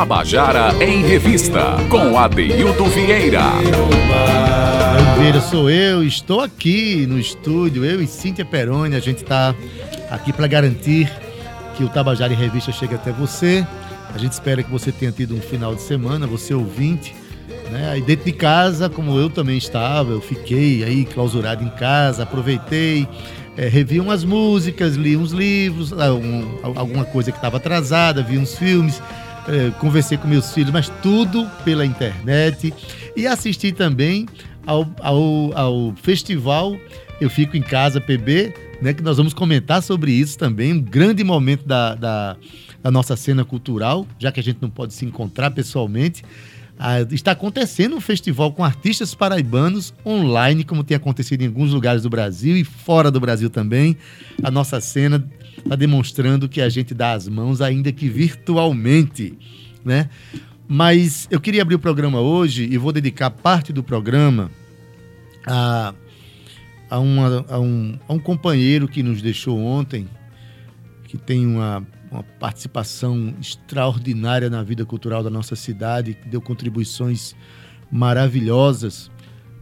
Tabajara em Revista, com Adeildo Vieira. Vieira sou eu, estou aqui no estúdio, eu e Cíntia Peroni, a gente está aqui para garantir que o Tabajara em Revista chegue até você. A gente espera que você tenha tido um final de semana, você ouvinte, né? Aí dentro de casa, como eu também estava, eu fiquei aí clausurado em casa, aproveitei, é, revi umas músicas, li uns livros, ah, um, alguma coisa que estava atrasada, vi uns filmes, é, conversei com meus filhos, mas tudo pela internet. E assisti também ao, ao, ao festival Eu Fico em Casa PB, né, que nós vamos comentar sobre isso também, um grande momento da, da, da nossa cena cultural, já que a gente não pode se encontrar pessoalmente. Ah, está acontecendo um festival com artistas paraibanos online, como tem acontecido em alguns lugares do Brasil e fora do Brasil também. A nossa cena está demonstrando que a gente dá as mãos, ainda que virtualmente, né? Mas eu queria abrir o programa hoje e vou dedicar parte do programa a, a, uma, a, um, a um companheiro que nos deixou ontem, que tem uma uma participação extraordinária na vida cultural da nossa cidade, que deu contribuições maravilhosas,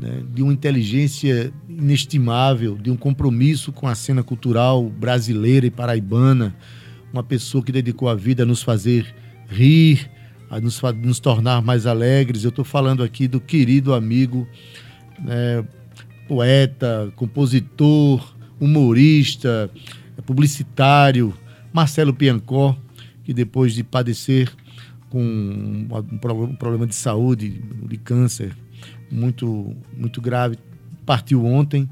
né, de uma inteligência inestimável, de um compromisso com a cena cultural brasileira e paraibana, uma pessoa que dedicou a vida a nos fazer rir, a nos, nos tornar mais alegres. Eu estou falando aqui do querido amigo, né, poeta, compositor, humorista, publicitário, Marcelo Piancó, que depois de padecer com um problema de saúde, de câncer muito, muito grave, partiu ontem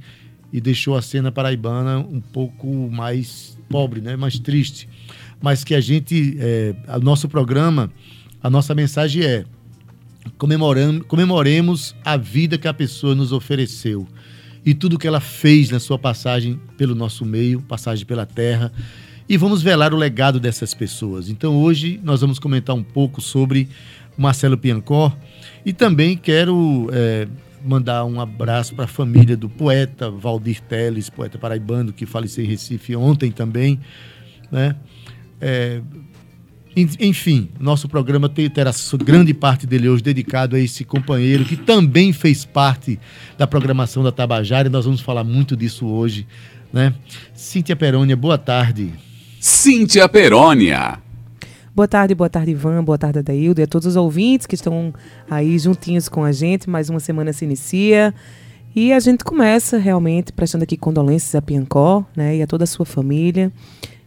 e deixou a cena paraibana um pouco mais pobre, né? mais triste. Mas que a gente, é, o nosso programa, a nossa mensagem é comemoremos a vida que a pessoa nos ofereceu e tudo que ela fez na sua passagem pelo nosso meio, passagem pela terra e vamos velar o legado dessas pessoas. Então hoje nós vamos comentar um pouco sobre Marcelo Piancó e também quero é, mandar um abraço para a família do poeta Valdir Teles, poeta paraibano que faleceu em Recife ontem também, né? É, enfim, nosso programa terá grande parte dele hoje dedicado a esse companheiro que também fez parte da programação da Tabajara e nós vamos falar muito disso hoje, né? Cíntia Perônia, boa tarde. Cíntia Perônia. Boa tarde, boa tarde, Ivan, boa tarde, Adaildo, e a todos os ouvintes que estão aí juntinhos com a gente. Mais uma semana se inicia. E a gente começa realmente prestando aqui condolências a Piancó, né, e a toda a sua família.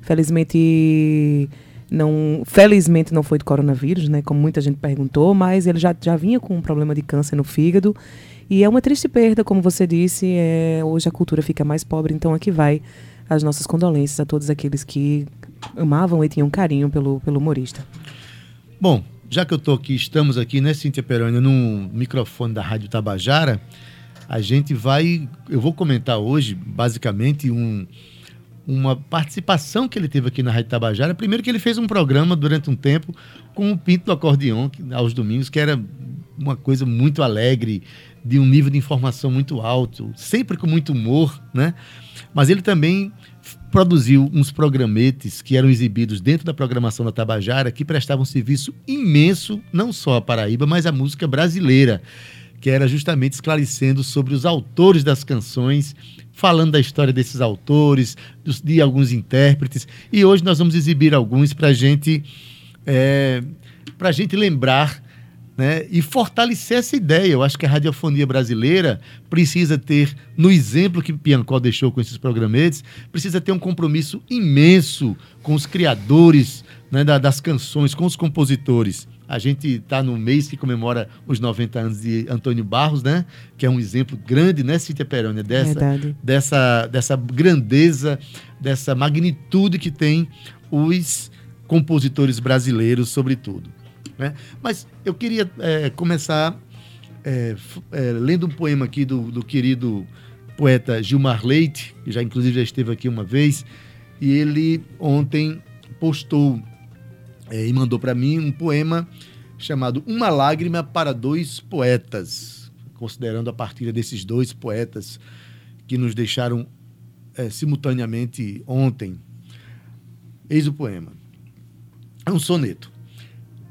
Felizmente não, felizmente não foi de coronavírus, né, como muita gente perguntou, mas ele já, já vinha com um problema de câncer no fígado. E é uma triste perda, como você disse, é, hoje a cultura fica mais pobre, então aqui vai as nossas condolências a todos aqueles que amavam e tinham carinho pelo, pelo humorista. Bom, já que eu tô aqui, estamos aqui, né, Cíntia Perônia, no microfone da Rádio Tabajara, a gente vai. Eu vou comentar hoje, basicamente, um, uma participação que ele teve aqui na Rádio Tabajara. Primeiro, que ele fez um programa durante um tempo com o Pinto do Acordeon, que, aos domingos, que era uma coisa muito alegre, de um nível de informação muito alto, sempre com muito humor, né? Mas ele também produziu uns programetes que eram exibidos dentro da programação da Tabajara que prestavam um serviço imenso, não só à Paraíba, mas à música brasileira, que era justamente esclarecendo sobre os autores das canções, falando da história desses autores, de alguns intérpretes. E hoje nós vamos exibir alguns para gente, é, a gente lembrar né, e fortalecer essa ideia. Eu acho que a radiofonia brasileira precisa ter, no exemplo que Piancó deixou com esses programetes, precisa ter um compromisso imenso com os criadores né, das canções, com os compositores. A gente está no mês que comemora os 90 anos de Antônio Barros, né? Que é um exemplo grande, né, Cíntia Perônia? Dessa, dessa, dessa grandeza, dessa magnitude que tem os compositores brasileiros, sobretudo. Né? Mas eu queria é, começar é, é, lendo um poema aqui do, do, querido poeta Gilmar Leite, que já inclusive já esteve aqui uma vez, e ele ontem postou é, e mandou para mim um poema chamado Uma Lágrima para Dois Poetas, considerando a partilha desses dois poetas que nos deixaram é, simultaneamente ontem. Eis o poema. É um soneto.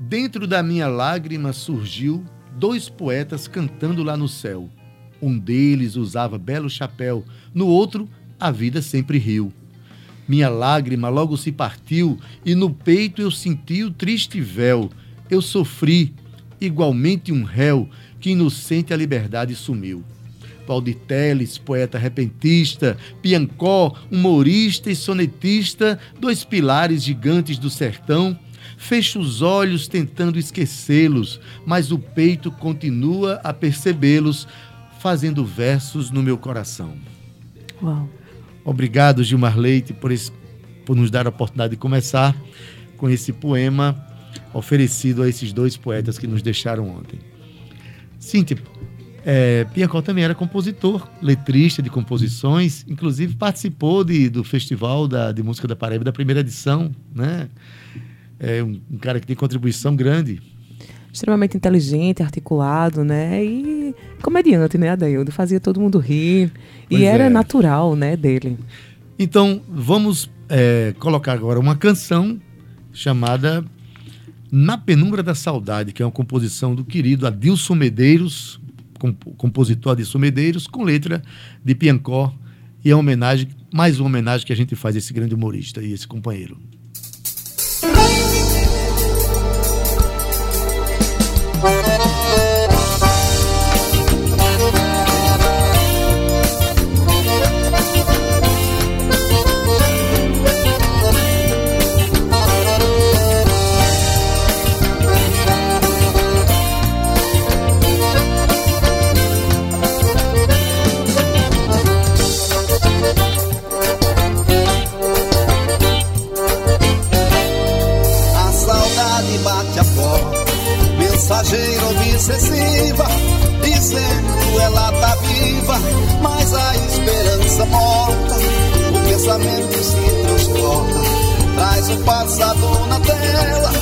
Dentro da minha lágrima surgiu dois poetas cantando lá no céu. Um deles usava belo chapéu, no outro a vida sempre riu. Minha lágrima logo se partiu e no peito eu senti o triste véu. Eu sofri, igualmente um réu que inocente a liberdade sumiu. Valdir Teles, poeta repentista, Piancó, humorista e sonetista, dois pilares gigantes do sertão, fecho os olhos tentando esquecê-los, mas o peito continua a percebê-los, fazendo versos no meu coração. Uau. Obrigado, Gilmar Leite, por, esse, por nos dar a oportunidade de começar com esse poema oferecido a esses dois poetas que nos deixaram ontem. Cíntia, é, Piancó também era compositor, letrista de composições, inclusive participou de, do Festival da, de Música da Paraíba da primeira edição, né? É um, um cara que tem contribuição grande extremamente inteligente, articulado, né? E comediante, né, Adaildo? Fazia todo mundo rir. Pois e era é. natural, né, dele. Então, vamos é, colocar agora uma canção chamada Na Penumbra da Saudade, que é uma composição do querido Adilson Medeiros, compositor Adilson Medeiros, com letra de Piancó. E é uma homenagem, mais uma homenagem que a gente faz a esse grande humorista e esse companheiro. Excessiva, dizendo ela tá viva, mas a esperança morta, o pensamento se transporta, traz o passado na tela,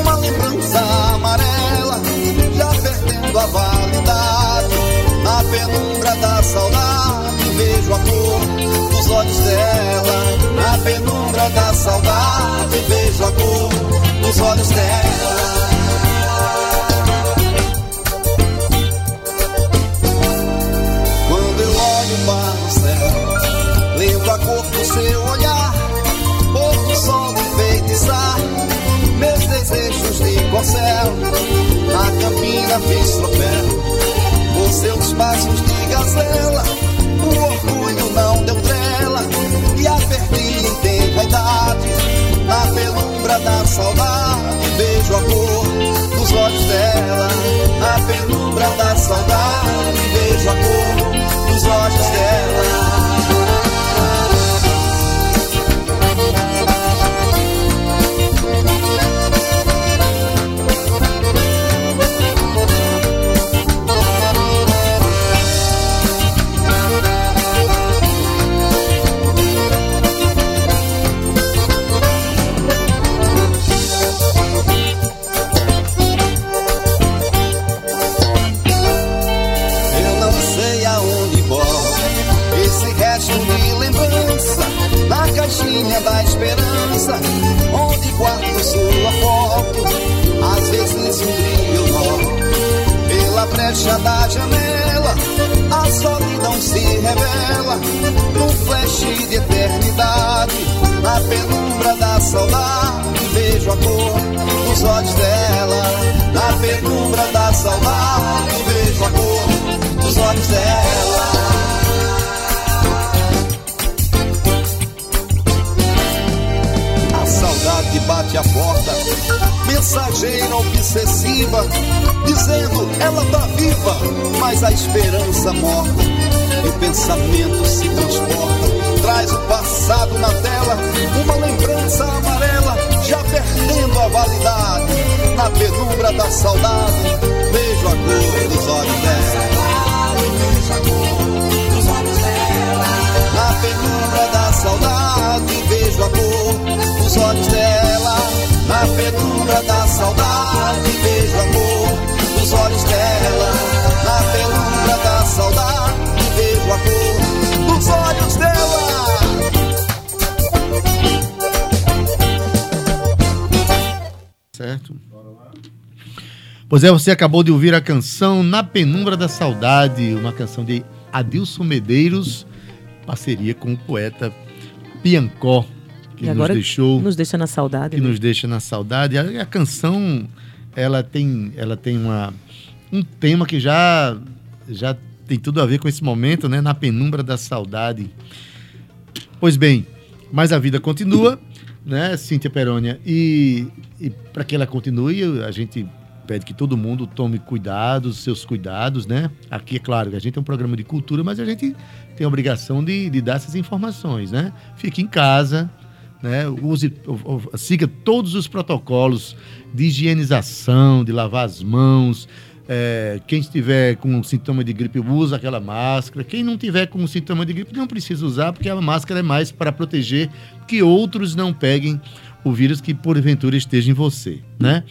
uma lembrança amarela, já perdendo a validade, na penumbra da saudade, vejo a cor dos olhos dela, na penumbra da saudade, vejo a cor dos olhos dela. Corcel. Na campina fiz tropel, por seus passos de gazela, o orgulho não deu trela e a perdi em tempo idade. Na penumbra da saudade, vejo a cor dos olhos dela. Na penumbra da saudade, vejo a cor dos olhos dela. Caixinha da esperança, onde guardo sua foto, às vezes um brilho nó. Pela brecha da janela, a solidão se revela, num flash de eternidade, na penumbra da saudade, vejo a cor dos olhos dela. Na penumbra da saudade, vejo a cor dos olhos dela. Saudade bate a porta, mensageira obsessiva, dizendo ela tá viva, mas a esperança morta. E o pensamento se transporta, traz o passado na tela, uma lembrança amarela, já perdendo a validade. Na penumbra da saudade, vejo a cor dos olhos dela. Na penumbra da saudade, vejo a cor nos olhos dela, na penumbra da saudade, vejo amor nos olhos dela, na penumbra da saudade, vejo amor nos olhos dela. Certo? Pois é, você acabou de ouvir a canção Na Penumbra da Saudade, uma canção de Adilson Medeiros, parceria com o poeta Piancó, que nos deixou, Nos deixa na saudade. que né? nos deixa na saudade. A, a canção, ela tem, ela tem uma, um tema que já, já tem tudo a ver com esse momento, né? Na penumbra da saudade. Pois bem, mas a vida continua, né, Cíntia Perônia? E, e para que ela continue, a gente pede que todo mundo tome cuidados, seus cuidados, né? Aqui é claro que a gente é um programa de cultura, mas a gente tem a obrigação de, de dar essas informações, né? Fique em casa, né? Use, siga todos os protocolos de higienização, de lavar as mãos. É, quem estiver com sintoma de gripe usa aquela máscara. Quem não tiver com sintoma de gripe não precisa usar, porque a máscara é mais para proteger que outros não peguem o vírus que porventura esteja em você, né?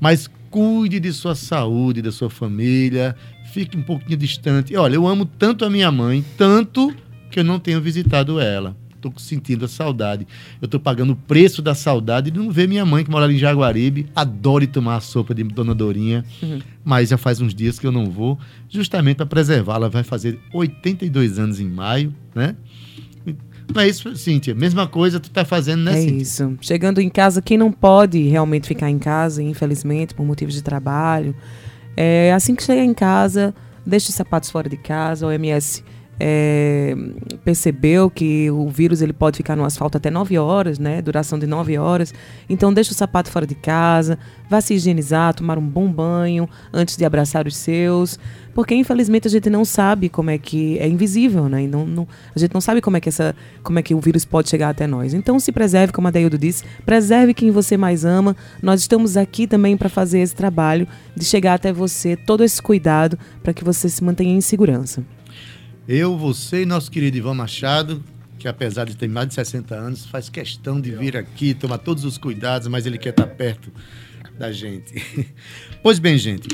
Mas cuide de sua saúde, da sua família, fique um pouquinho distante. Olha, eu amo tanto a minha mãe, tanto que eu não tenho visitado ela. Estou sentindo a saudade. Eu estou pagando o preço da saudade de não ver minha mãe, que mora ali em Jaguaribe, adore tomar a sopa de Dona Dorinha, mas já faz uns dias que eu não vou, justamente para preservá-la. Vai fazer 82 anos em maio, né? Não é isso, Cíntia? Mesma coisa tu tá fazendo, né, É Cíntia? isso. Chegando em casa, quem não pode realmente ficar em casa, infelizmente, por motivos de trabalho, é, assim que chegar em casa, deixe os sapatos fora de casa. O OMS é, percebeu que o vírus ele pode ficar no asfalto até 9 horas, né? Duração de 9 horas. Então deixe o sapato fora de casa, vá se higienizar, tomar um bom banho antes de abraçar os seus. Porque infelizmente a gente não sabe como é que é invisível, né? E não, não- a gente não sabe como é que essa, como é que o vírus pode chegar até nós. Então se preserve, como a Deildo disse, preserve quem você mais ama. Nós estamos aqui também para fazer esse trabalho de chegar até você, todo esse cuidado para que você se mantenha em segurança. Eu, você e nosso querido Ivan Machado, que apesar de ter mais de 60 anos, faz questão de vir aqui, tomar todos os cuidados, mas ele quer estar perto da gente. Pois bem, gente,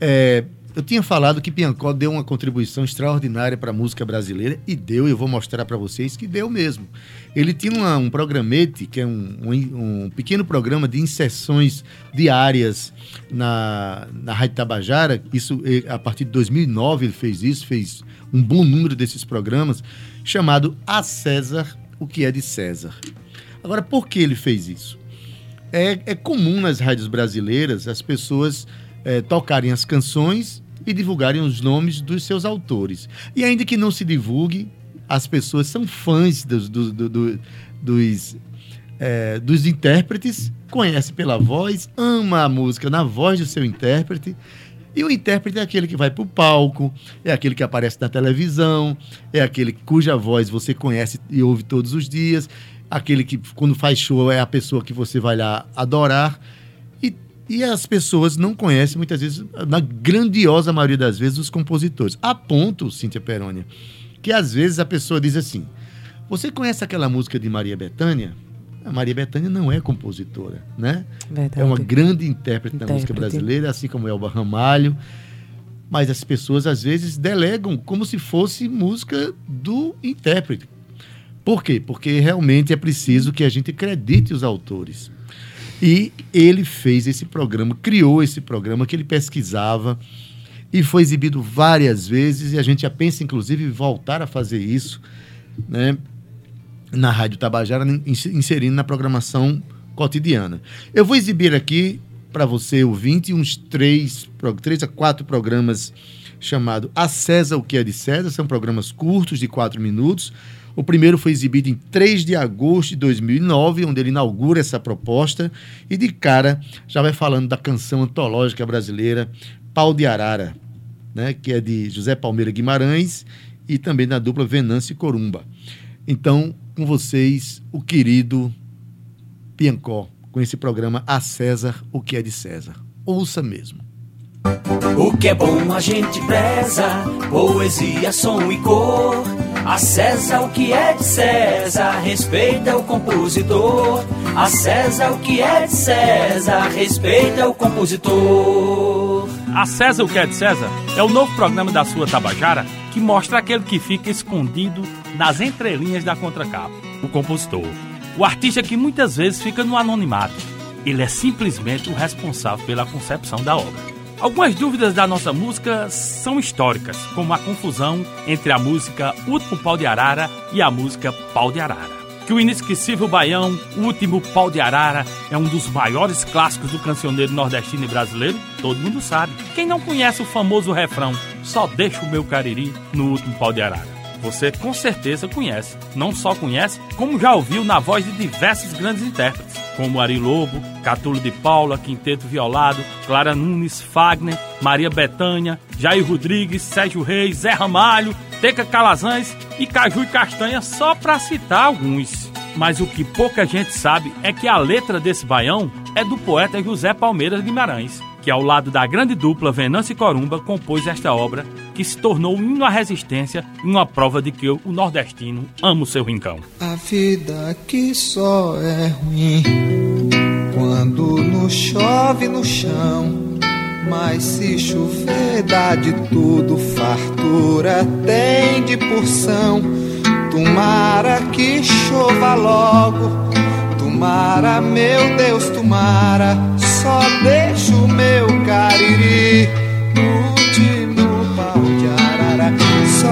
é, eu tinha falado que Piancó deu uma contribuição extraordinária para a música brasileira e deu, eu vou mostrar para vocês que deu mesmo. Ele tinha uma- um programete, que é um, um- um pequeno programa de inserções diárias na, na Rádio Tabajara. Isso, a partir de 2009 ele fez isso, fez um bom número desses programas, chamado A César, o que é de César. Agora, por que ele fez isso? É, é comum nas rádios brasileiras as pessoas eh, tocarem as canções e divulgarem os nomes dos seus autores. E ainda que não se divulgue, as pessoas são fãs dos, do- do- do- dos, eh, dos intérpretes, conhece pela voz, ama a música na voz do seu intérprete. E o intérprete é aquele que vai para o palco, é aquele que aparece na televisão, é aquele cuja voz você conhece e ouve todos os dias, aquele que, quando faz show, é a pessoa que você vai lá adorar. E, as pessoas não conhecem, muitas vezes, na grandiosa maioria das vezes, os compositores. A ponto, Cíntia Perônia, que às vezes a pessoa diz assim: Você conhece aquela música de Maria Bethânia? A Maria Bethânia não é compositora, né? Verdade. É uma grande intérprete da música brasileira, assim como Elba Ramalho. Mas as pessoas às vezes delegam como se fosse música do intérprete. Por quê? Porque realmente é preciso que a gente acredite os autores. E ele fez esse programa, criou esse programa que ele pesquisava e foi exibido várias vezes e a gente já pensa inclusive voltar a fazer isso, né? na Rádio Tabajara, ins- inserindo na programação cotidiana. Eu vou exibir aqui para você, ouvinte, uns três, três a quatro programas chamado A César, o que é de César. São programas curtos, de quatro minutos. O primeiro foi exibido em 3 de agosto de 2009, onde ele inaugura essa proposta. E de cara, já vai falando da canção antológica brasileira Pau de Arara, né, que é de José Palmeira Guimarães e também da dupla Venâncio Corumba. Então, com vocês, o querido Piancó, com esse programa A César, o que é de César. Ouça mesmo. O que é bom a gente preza, poesia, som e cor. A César o que é de César, respeita o compositor. A César o que é de César, respeita o compositor. A César o que é de César é o novo programa da sua Tabajara que mostra aquele que fica escondido nas entrelinhas da contracapa, o compositor. O artista que muitas vezes fica no anonimato. Ele é simplesmente o responsável pela concepção da obra. Algumas dúvidas da nossa música são históricas, como a confusão entre a música Último Pau de Arara e a música Pau de Arara. Que o inesquecível baião, último pau de arara, é um dos maiores clássicos do cancioneiro nordestino e brasileiro, todo mundo sabe. Quem não conhece o famoso refrão, só deixa o meu cariri no último pau de arara? Você com certeza conhece. Não só conhece, como já ouviu na voz de diversos grandes intérpretes, como Ari Lobo, Catulo de Paula, Quinteto Violado, Clara Nunes, Fagner, Maria Betânia, Jair Rodrigues, Sérgio Reis, Zé Ramalho, Teca Calazans e Caju e Castanha, só para citar alguns. Mas o que pouca gente sabe é que a letra desse baião é do poeta José Palmeiras Guimarães, que ao lado da grande dupla Venâncio Corumba compôs esta obra que se tornou um hino à resistência e uma prova de que o nordestino ama o seu rincão. A vida aqui só é ruim quando não chove no chão. Mas se chover dá de tudo, fartura tem de porção. Tomara que chova logo, tomara, meu Deus, tomara. Só deixo o meu cariri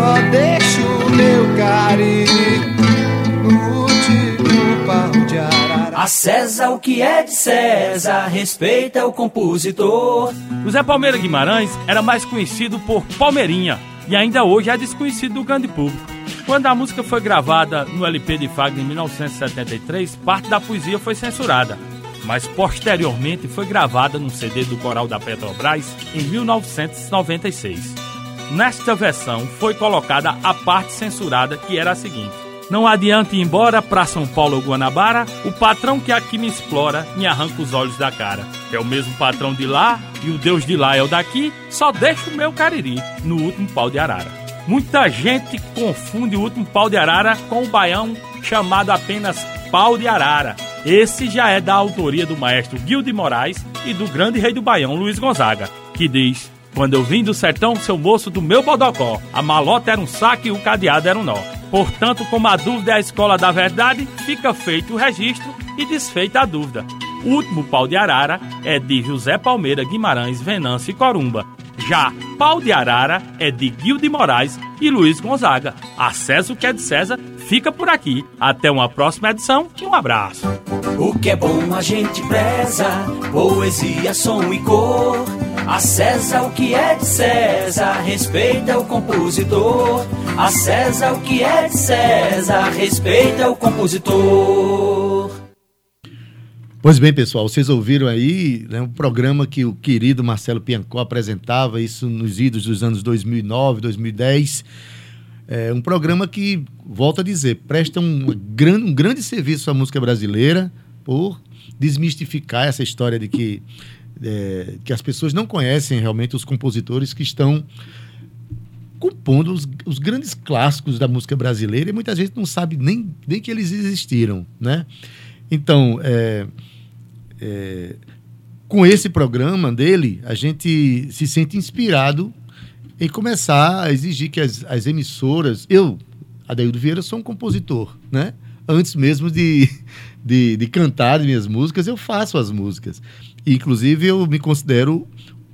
Só deixo o meu cariri no último pau de arara. A César o que é de César, respeita o compositor. José Palmeira Guimarães era mais conhecido por Palmeirinha e ainda hoje é desconhecido do grande público. Quando a música foi gravada no LP de Fagner em 1973, parte da poesia foi censurada, mas posteriormente foi gravada num CD do Coral da Petrobras em 1996. Nesta versão foi colocada a parte censurada que era a seguinte: Não adianta ir embora pra São Paulo ou Guanabara, o patrão que aqui me explora me arranca os olhos da cara. É o mesmo patrão de lá e o Deus de lá é o daqui, só deixa o meu cariri no último pau de arara. Muita gente confunde o último pau de arara com o baião chamado apenas pau de arara. Esse já é da autoria do maestro Gil de Moraes e do grande rei do baião Luiz Gonzaga, que diz: Quando eu vim do sertão, seu moço do meu bodocó, a malota era um saco e o cadeado era um nó. Portanto, como a dúvida é a escola da verdade, fica feito o registro e desfeita a dúvida. O último pau de arara é de José Palmeira Guimarães, Venâncio e Corumba. Já Pau de Arara é de Gil de Moraes e Luiz Gonzaga. A César o que é de César fica por aqui. Até uma próxima edição e um abraço. O que é bom a gente preza, poesia, som e cor. A César o que é de César, respeita o compositor. A César o que é de César, respeita o compositor. Pois bem, pessoal, vocês ouviram aí né, um programa que o querido Marcelo Piancó apresentava, isso nos idos dos anos 2009, 2010. É um programa que, volto a dizer, presta um, gran, um grande serviço à música brasileira por desmistificar essa história de que, é, que as pessoas não conhecem realmente os compositores que estão compondo os, os, grandes clássicos da música brasileira e muita gente não sabe nem, nem que eles existiram, né? Então, é, é, com esse programa dele, a gente se sente inspirado em começar a exigir que as, as emissoras. Eu, Adaildo Vieira, sou um compositor, né? Antes mesmo de, de, de cantar minhas músicas, eu faço as músicas. Inclusive, eu me considero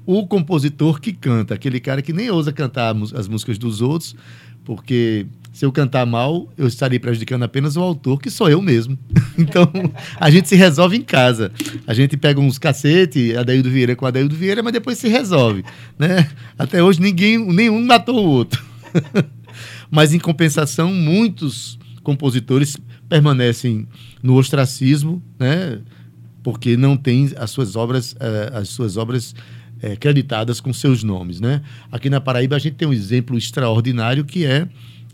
o compositor que canta, aquele cara que nem ousa cantar as músicas dos outros, porque se eu cantar mal, eu estarei prejudicando apenas o autor, que sou eu mesmo. então, a gente se resolve em casa. A gente pega uns cacete, Adaildo Vieira com Adaildo Vieira, mas depois se resolve. Né? Até hoje, ninguém, nenhum matou o outro. mas, em compensação, muitos compositores permanecem no ostracismo, né? Porque não têm as suas obras, uh, as suas obras uh, creditadas com seus nomes. Né? Aqui na Paraíba, a gente tem um exemplo extraordinário que é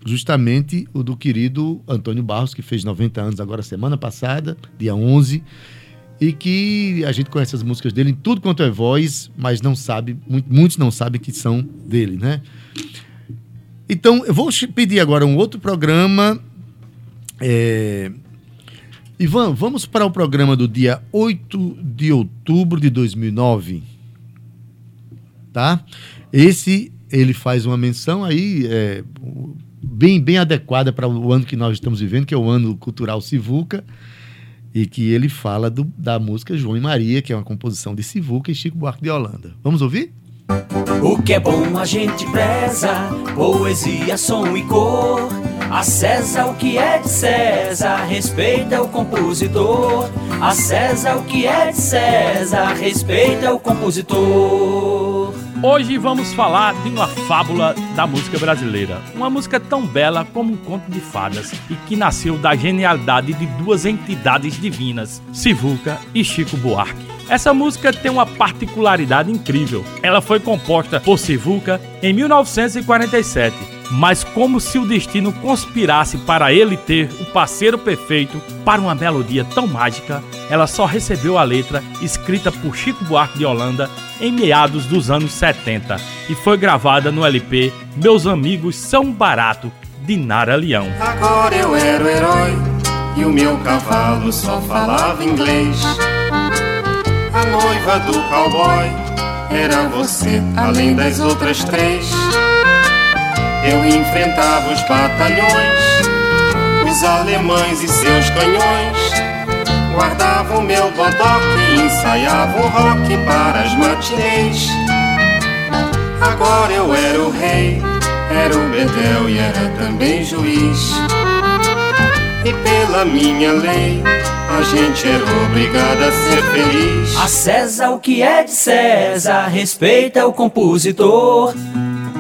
justamente o do querido Antônio Barros, que fez 90 anos agora semana passada, dia 11, e que a gente conhece as músicas dele em tudo quanto é voz, mas não sabe, muitos não sabem que são dele, né? Então, eu vou pedir agora um outro programa. É... Ivan, vamos para o programa do dia 8 de outubro de 2009. Tá? Esse, ele faz uma menção aí, é, bem, bem adequada para o ano que nós estamos vivendo, que é o ano cultural Sivuca, e que ele fala do, da música João e Maria, que é uma composição de Sivuca e Chico Buarque de Holanda. Vamos ouvir? O que é bom a gente preza, poesia, som e cor. A César o que é de César, respeita o compositor. A César o que é de César, respeita o compositor. Hoje vamos falar de uma fábula da música brasileira. Uma música tão bela como um conto de fadas e que nasceu da genialidade de duas entidades divinas, Sivuca e Chico Buarque. Essa música tem uma particularidade incrível. Ela foi composta por Sivuca em 1947, mas como se o destino conspirasse para ele ter o parceiro perfeito para uma melodia tão mágica, ela só recebeu a letra escrita por Chico Buarque de Holanda em meados dos anos 70 e foi gravada no LP Meus Amigos São Barato de Nara Leão. Agora eu era o herói e o meu cavalo só falava inglês a noiva do cowboy era você, além das outras três. Eu enfrentava os batalhões, os alemães e seus canhões. Guardava o meu bodoque e ensaiava o rock para as matinês. Agora eu era o rei, era o bedel e era também juiz. E pela minha lei, a gente era obrigado a ser feliz. A César o que é de César, respeita o compositor.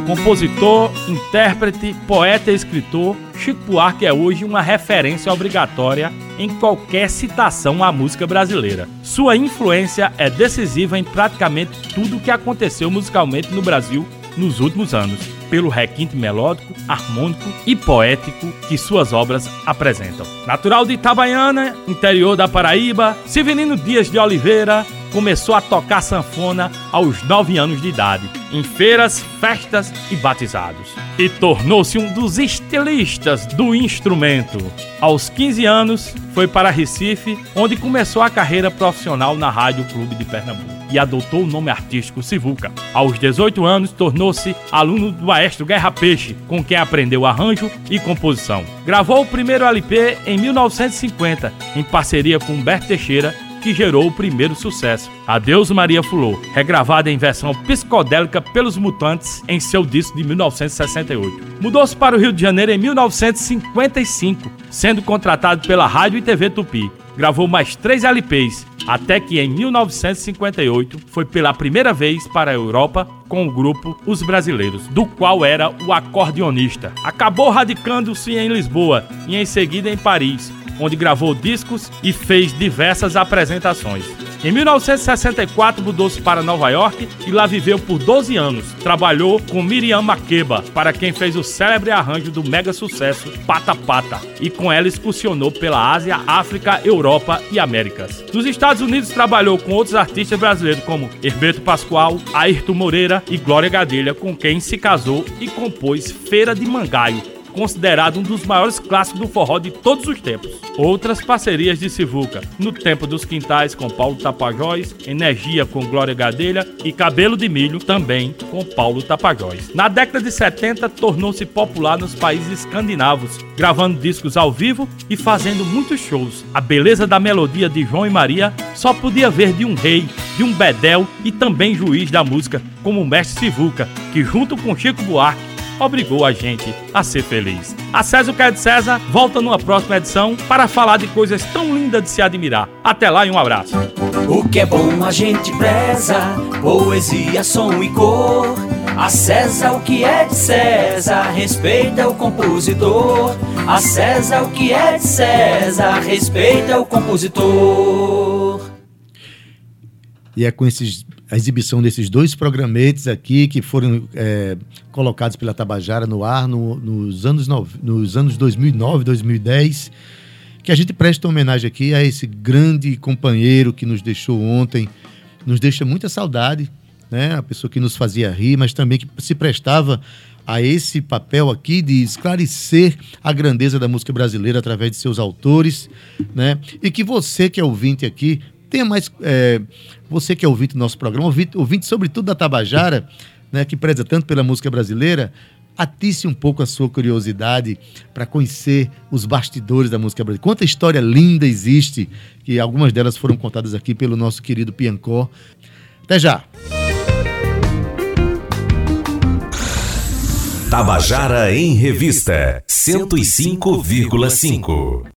Compositor, intérprete, poeta e escritor, Chico Buarque é hoje uma referência obrigatória em qualquer citação à música brasileira. Sua influência é decisiva em praticamente tudo o que aconteceu musicalmente no Brasil nos últimos anos, pelo requinte melódico, harmônico e poético que suas obras apresentam. Natural de Itabaiana, interior da Paraíba, Severino Dias de Oliveira começou a tocar sanfona aos 9 anos de idade, em feiras, festas e batizados. E tornou-se um dos estilistas do instrumento. Aos 15 anos, foi para Recife, onde começou a carreira profissional na Rádio Clube de Pernambuco e adotou o nome artístico Sivuca. Aos 18 anos, tornou-se aluno do maestro Guerra Peixe, com quem aprendeu arranjo e composição. Gravou o primeiro LP em 1950, em parceria com Humberto Teixeira, que gerou o primeiro sucesso, Adeus Maria Fulô, regravada em versão psicodélica pelos Mutantes em seu disco de 1968. Mudou-se para o Rio de Janeiro em 1955, sendo contratado pela Rádio e TV Tupi. Gravou mais três LPs, até que em 1958 foi pela primeira vez para a Europa com o grupo Os Brasileiros, do qual era o acordeonista. Acabou radicando-se em Lisboa e em seguida em Paris, onde gravou discos e fez diversas apresentações. Em 1964 mudou-se para Nova York e lá viveu por 12 anos. Trabalhou com Miriam Makeba, para quem fez o célebre arranjo do mega sucesso Pata Pata, e com ela excursionou pela Ásia, África, Europa e Américas. Nos Estados Unidos trabalhou com outros artistas brasileiros como Herbeto Pascoal, Ayrton Moreira e Glória Gadelha, com quem se casou e compôs Feira de Mangaio, considerado um dos maiores clássicos do forró de todos os tempos. Outras parcerias de Sivuca, No Tempo dos Quintais com Paulo Tapajós, Energia com Glória Gadelha e Cabelo de Milho também com Paulo Tapajós. Na década de 70 tornou-se popular nos países escandinavos, gravando discos ao vivo e fazendo muitos shows. A beleza da melodia de João e Maria só podia ver de um rei, de um bedel e também juiz da música, como o mestre Sivuca, que junto com Chico Buarque obrigou a gente a ser feliz. A César o que é de César volta numa próxima edição para falar de coisas tão lindas de se admirar. Até lá e um abraço. O que é bom a gente preza, poesia, som e cor. A César o que é de César, respeita o compositor. A César o que é de César, respeita o compositor. E é com esses, a exibição desses dois programetes aqui que foram é, colocados pela Tabajara no ar no, nos, anos no, nos anos 2009, 2010, que a gente presta homenagem aqui a esse grande companheiro que nos deixou ontem, nos deixa muita saudade, né? A pessoa que nos fazia rir, mas também que se prestava a esse papel aqui de esclarecer a grandeza da música brasileira através de seus autores, né? E que você que é ouvinte aqui tenha mais. É, você que é ouvinte do nosso programa, ouvinte, ouvinte sobretudo da Tabajara, né, que preza tanto pela música brasileira, atisse um pouco a sua curiosidade para conhecer os bastidores da música brasileira. Quanta história linda existe, que algumas delas foram contadas aqui pelo nosso querido Piancó. Até já! Tabajara em Revista 105,5.